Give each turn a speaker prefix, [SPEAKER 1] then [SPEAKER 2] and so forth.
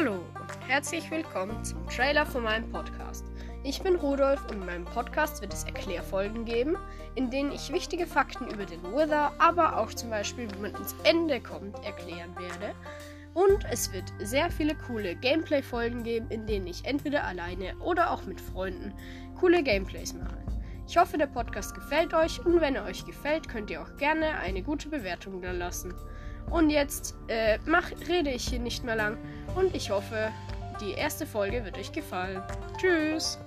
[SPEAKER 1] Hallo und herzlich willkommen zum Trailer von meinem Podcast. Ich bin Rudolf und in meinem Podcast wird es Erklärfolgen geben, in denen ich wichtige Fakten über den Wither, aber auch zum Beispiel, wie man ins Ende kommt, erklären werde. Und es wird sehr viele coole Gameplay-Folgen geben, in denen ich entweder alleine oder auch mit Freunden coole Gameplays mache. Ich hoffe, der Podcast gefällt euch und wenn er euch gefällt, könnt ihr auch gerne eine gute Bewertung da lassen. Und jetzt äh, mach, rede ich hier nicht mehr lang und ich hoffe, die erste Folge wird euch gefallen. Tschüss!